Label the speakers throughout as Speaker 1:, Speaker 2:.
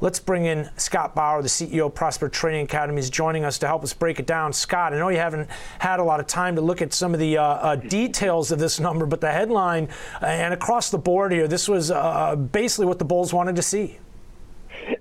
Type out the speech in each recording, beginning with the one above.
Speaker 1: Let's bring in Scott Bauer, the CEO of Prosper Trading Academy, is joining us to help us break it down. Scott, I know you haven't had a lot of time to look at some of the uh, uh, details of this number, but the headline uh, and across the board here, this was uh, basically what the Bulls wanted to see.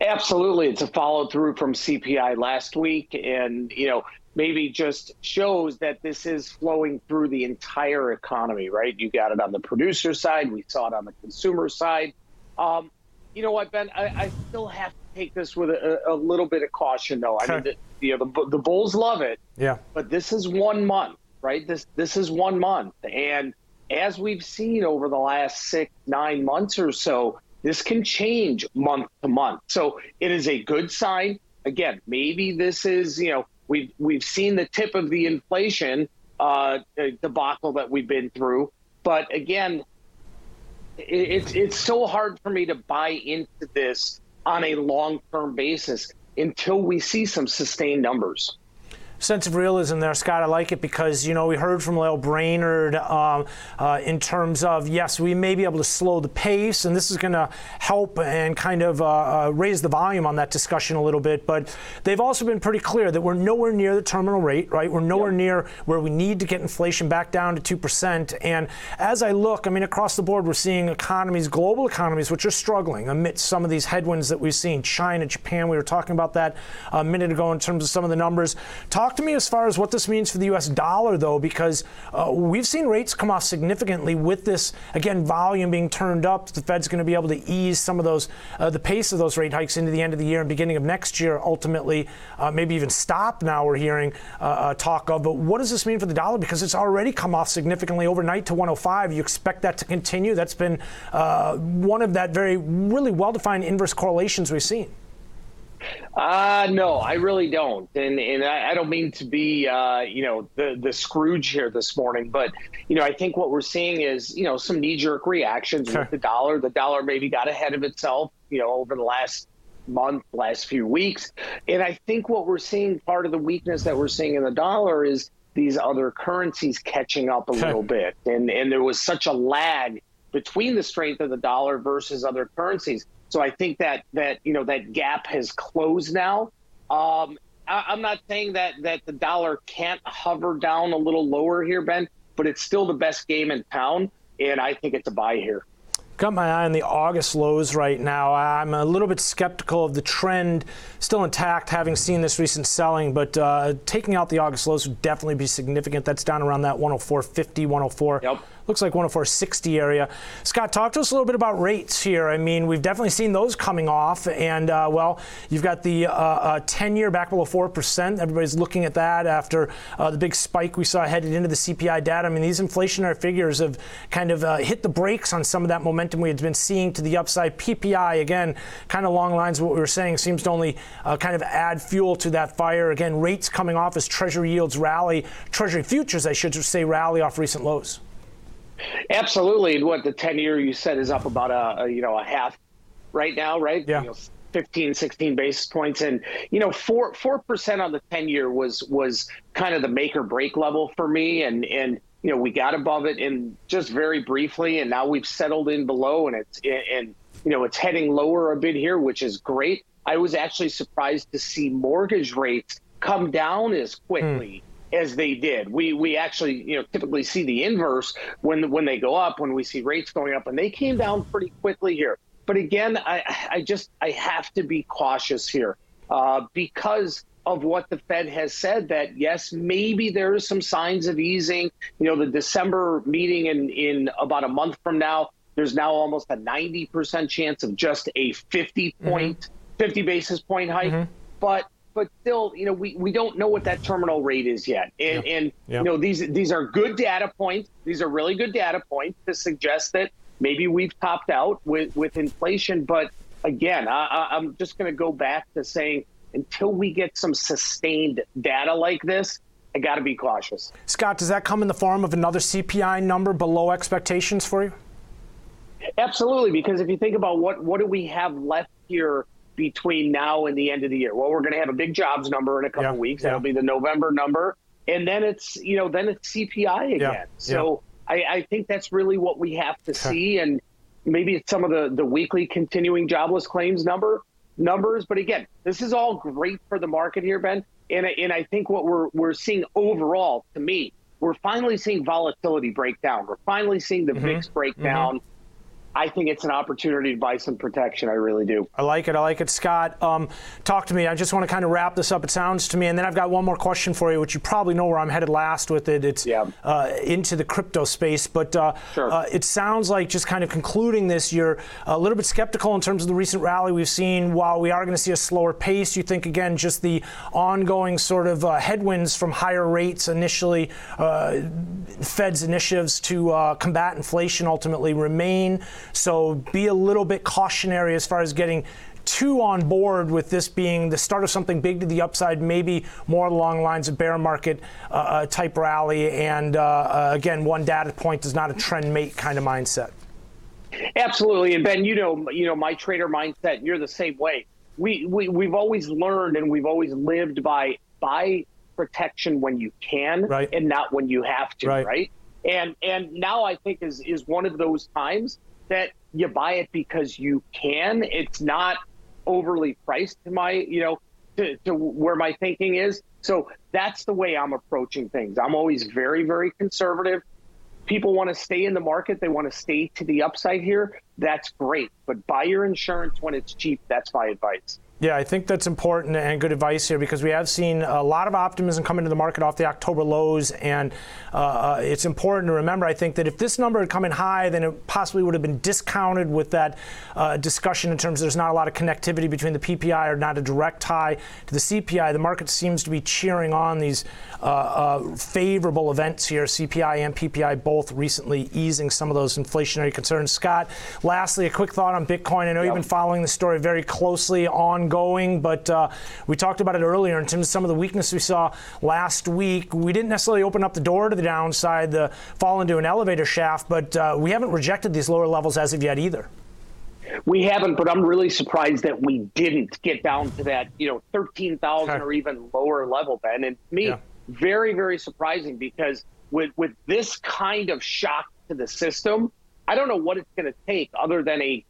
Speaker 2: Absolutely, it's a follow through from CPI last week, and you know maybe just shows that this is flowing through the entire economy. Right? You got it on the producer side, we saw it on the consumer side. Um, you know what, Ben? I, I still have to take this with a, a little bit of caution, though. I mean, the, you know, the, the Bulls love it.
Speaker 1: Yeah.
Speaker 2: But this is one month, right? This this is one month, and as we've seen over the last six nine months or so, this can change month to month. So it is a good sign. Again, maybe this is you know we've we've seen the tip of the inflation uh, debacle that we've been through, but again, it's it's so hard for me to buy into this on a long term basis until we see some sustained numbers
Speaker 1: sense of realism there, Scott. I like it because you know we heard from Lael Brainard um, uh, in terms of yes, we may be able to slow the pace, and this is going to help and kind of uh, uh, raise the volume on that discussion a little bit. But they've also been pretty clear that we're nowhere near the terminal rate, right? We're nowhere yep. near where we need to get inflation back down to two percent. And as I look, I mean, across the board, we're seeing economies, global economies, which are struggling amidst some of these headwinds that we've seen. China, Japan. We were talking about that a minute ago in terms of some of the numbers. Talk Talk to me as far as what this means for the U.S. dollar, though, because uh, we've seen rates come off significantly with this, again, volume being turned up. The Fed's going to be able to ease some of those, uh, the pace of those rate hikes into the end of the year and beginning of next year, ultimately, uh, maybe even stop now, we're hearing uh, uh, talk of. But what does this mean for the dollar? Because it's already come off significantly overnight to 105. You expect that to continue? That's been uh, one of that very, really well defined inverse correlations we've seen.
Speaker 2: Uh, no, I really don't, and and I, I don't mean to be, uh, you know, the the Scrooge here this morning, but you know, I think what we're seeing is, you know, some knee jerk reactions sure. with the dollar. The dollar maybe got ahead of itself, you know, over the last month, last few weeks, and I think what we're seeing, part of the weakness that we're seeing in the dollar is these other currencies catching up a little bit, and and there was such a lag between the strength of the dollar versus other currencies. So I think that that you know that gap has closed now. Um, I, am not saying that that the dollar can't hover down a little lower here, Ben, but it's still the best game in town, and I think it's a buy here.
Speaker 1: Got my eye on the August lows right now. I'm a little bit skeptical of the trend still intact, having seen this recent selling, but uh, taking out the August lows would definitely be significant. That's down around that 104.50, 104.
Speaker 2: Yep
Speaker 1: looks like 104.60 area. Scott, talk to us a little bit about rates here. I mean, we've definitely seen those coming off, and uh, well, you've got the uh, uh, 10-year back below four percent. Everybody's looking at that after uh, the big spike we saw headed into the CPI data. I mean, these inflationary figures have kind of uh, hit the brakes on some of that momentum we had been seeing to the upside. PPI again, kind of along lines of what we were saying, seems to only uh, kind of add fuel to that fire. Again, rates coming off as Treasury yields rally, Treasury futures, I should say, rally off recent lows.
Speaker 2: Absolutely. And what the 10 year you said is up about a, a, you know, a half right now, right?
Speaker 1: Yeah.
Speaker 2: You know, 15, 16 basis points. And, you know, four, 4% on the 10 year was, was kind of the make or break level for me. And, and, you know, we got above it in just very briefly, and now we've settled in below and it's, and, you know, it's heading lower a bit here, which is great. I was actually surprised to see mortgage rates come down as quickly. Mm as they did. We we actually you know typically see the inverse when when they go up when we see rates going up and they came down pretty quickly here. But again, I I just I have to be cautious here uh, because of what the Fed has said that yes maybe there are some signs of easing. You know the December meeting in in about a month from now. There's now almost a 90% chance of just a 50 point, mm-hmm. 50 basis point hike. Mm-hmm. But but still, you know, we, we don't know what that terminal rate is yet. And, yeah. and yeah. you know, these these are good data points. These are really good data points to suggest that maybe we've topped out with, with inflation. But again, I, I'm just going to go back to saying until we get some sustained data like this, I got to be cautious.
Speaker 1: Scott, does that come in the form of another CPI number below expectations for you?
Speaker 2: Absolutely, because if you think about what what do we have left here between now and the end of the year? Well, we're going to have a big jobs number in a couple yeah, weeks. That'll be the November number, and then it's you know then it's CPI again. Yeah, so I, I, think that's really what we have to see, and maybe it's some of the the weekly continuing jobless claims number. numbers. But again, this is all great for the market here, Ben. And, and I think what we're, we're seeing overall, to me, we're finally seeing volatility break down. We're finally seeing the mm-hmm. VIX break mm-hmm. I think it's an opportunity to buy some protection. I really do.
Speaker 1: I like it. I like it, Scott. Um, talk to me. I just want to kind of wrap this up. It sounds to me, and then I've got one more question for you, which you probably know where I'm headed last with it. It's yeah. uh, into the crypto space, but uh, sure. uh, it sounds like just kind of concluding this, you're a little bit skeptical in terms of the recent rally we've seen. While we are going to see a slower pace, you think again just the ongoing sort of uh, headwinds from higher rates initially, uh, Fed's initiatives to uh, combat inflation ultimately remain. So be a little bit cautionary as far as getting too on board with this being the start of something big to the upside, maybe more along lines of bear market uh, uh type rally. And uh, uh, again, one data point is not a trend mate kind of mindset.
Speaker 2: Absolutely, and Ben, you know, you know my trader mindset. You're the same way. We, we we've always learned and we've always lived by buy protection when you can, right. and not when you have to, right? right? And and now I think is is one of those times that you buy it because you can. It's not overly priced to my, you know, to, to where my thinking is. So that's the way I'm approaching things. I'm always very, very conservative. People want to stay in the market. They want to stay to the upside here. That's great. But buy your insurance when it's cheap. That's my advice.
Speaker 1: Yeah, I think that's important and good advice here because we have seen a lot of optimism come into the market off the October lows, and uh, uh, it's important to remember. I think that if this number had come in high, then it possibly would have been discounted with that uh, discussion in terms of there's not a lot of connectivity between the PPI or not a direct tie to the CPI. The market seems to be cheering on these uh, uh, favorable events here, CPI and PPI both recently easing some of those inflationary concerns. Scott, lastly, a quick thought on Bitcoin. I know yep. you've been following the story very closely on ongoing, but uh, we talked about it earlier in terms of some of the weakness we saw last week. We didn't necessarily open up the door to the downside, the fall into an elevator shaft, but uh, we haven't rejected these lower levels as of yet either.
Speaker 2: We haven't, but I'm really surprised that we didn't get down to that, you know, 13,000 okay. or even lower level, Ben. And me, yeah. very, very surprising because with, with this kind of shock to the system, I don't know what it's going to take other than a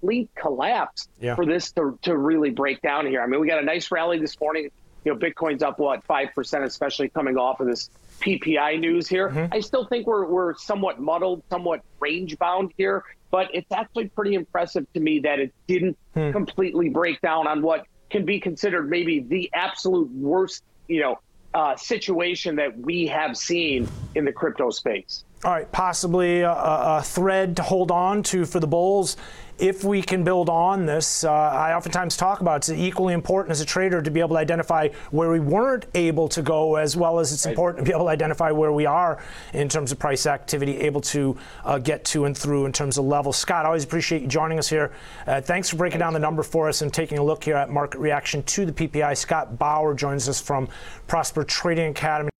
Speaker 2: complete collapse yeah. for this to, to really break down here. I mean, we got a nice rally this morning. You know, Bitcoin's up what five percent, especially coming off of this PPI news here. Mm-hmm. I still think we're we're somewhat muddled, somewhat range bound here, but it's actually pretty impressive to me that it didn't hmm. completely break down on what can be considered maybe the absolute worst, you know, uh, situation that we have seen in the crypto space.
Speaker 1: All right, possibly a, a, thread to hold on to for the Bulls if we can build on this, uh, I oftentimes talk about it's equally important as a trader to be able to identify where we weren't able to go, as well as it's right. important to be able to identify where we are in terms of price activity, able to uh, get to and through in terms of level. Scott, I always appreciate you joining us here. Uh, thanks for breaking thanks. down the number for us and taking a look here at market reaction to the PPI. Scott Bauer joins us from Prosper Trading Academy.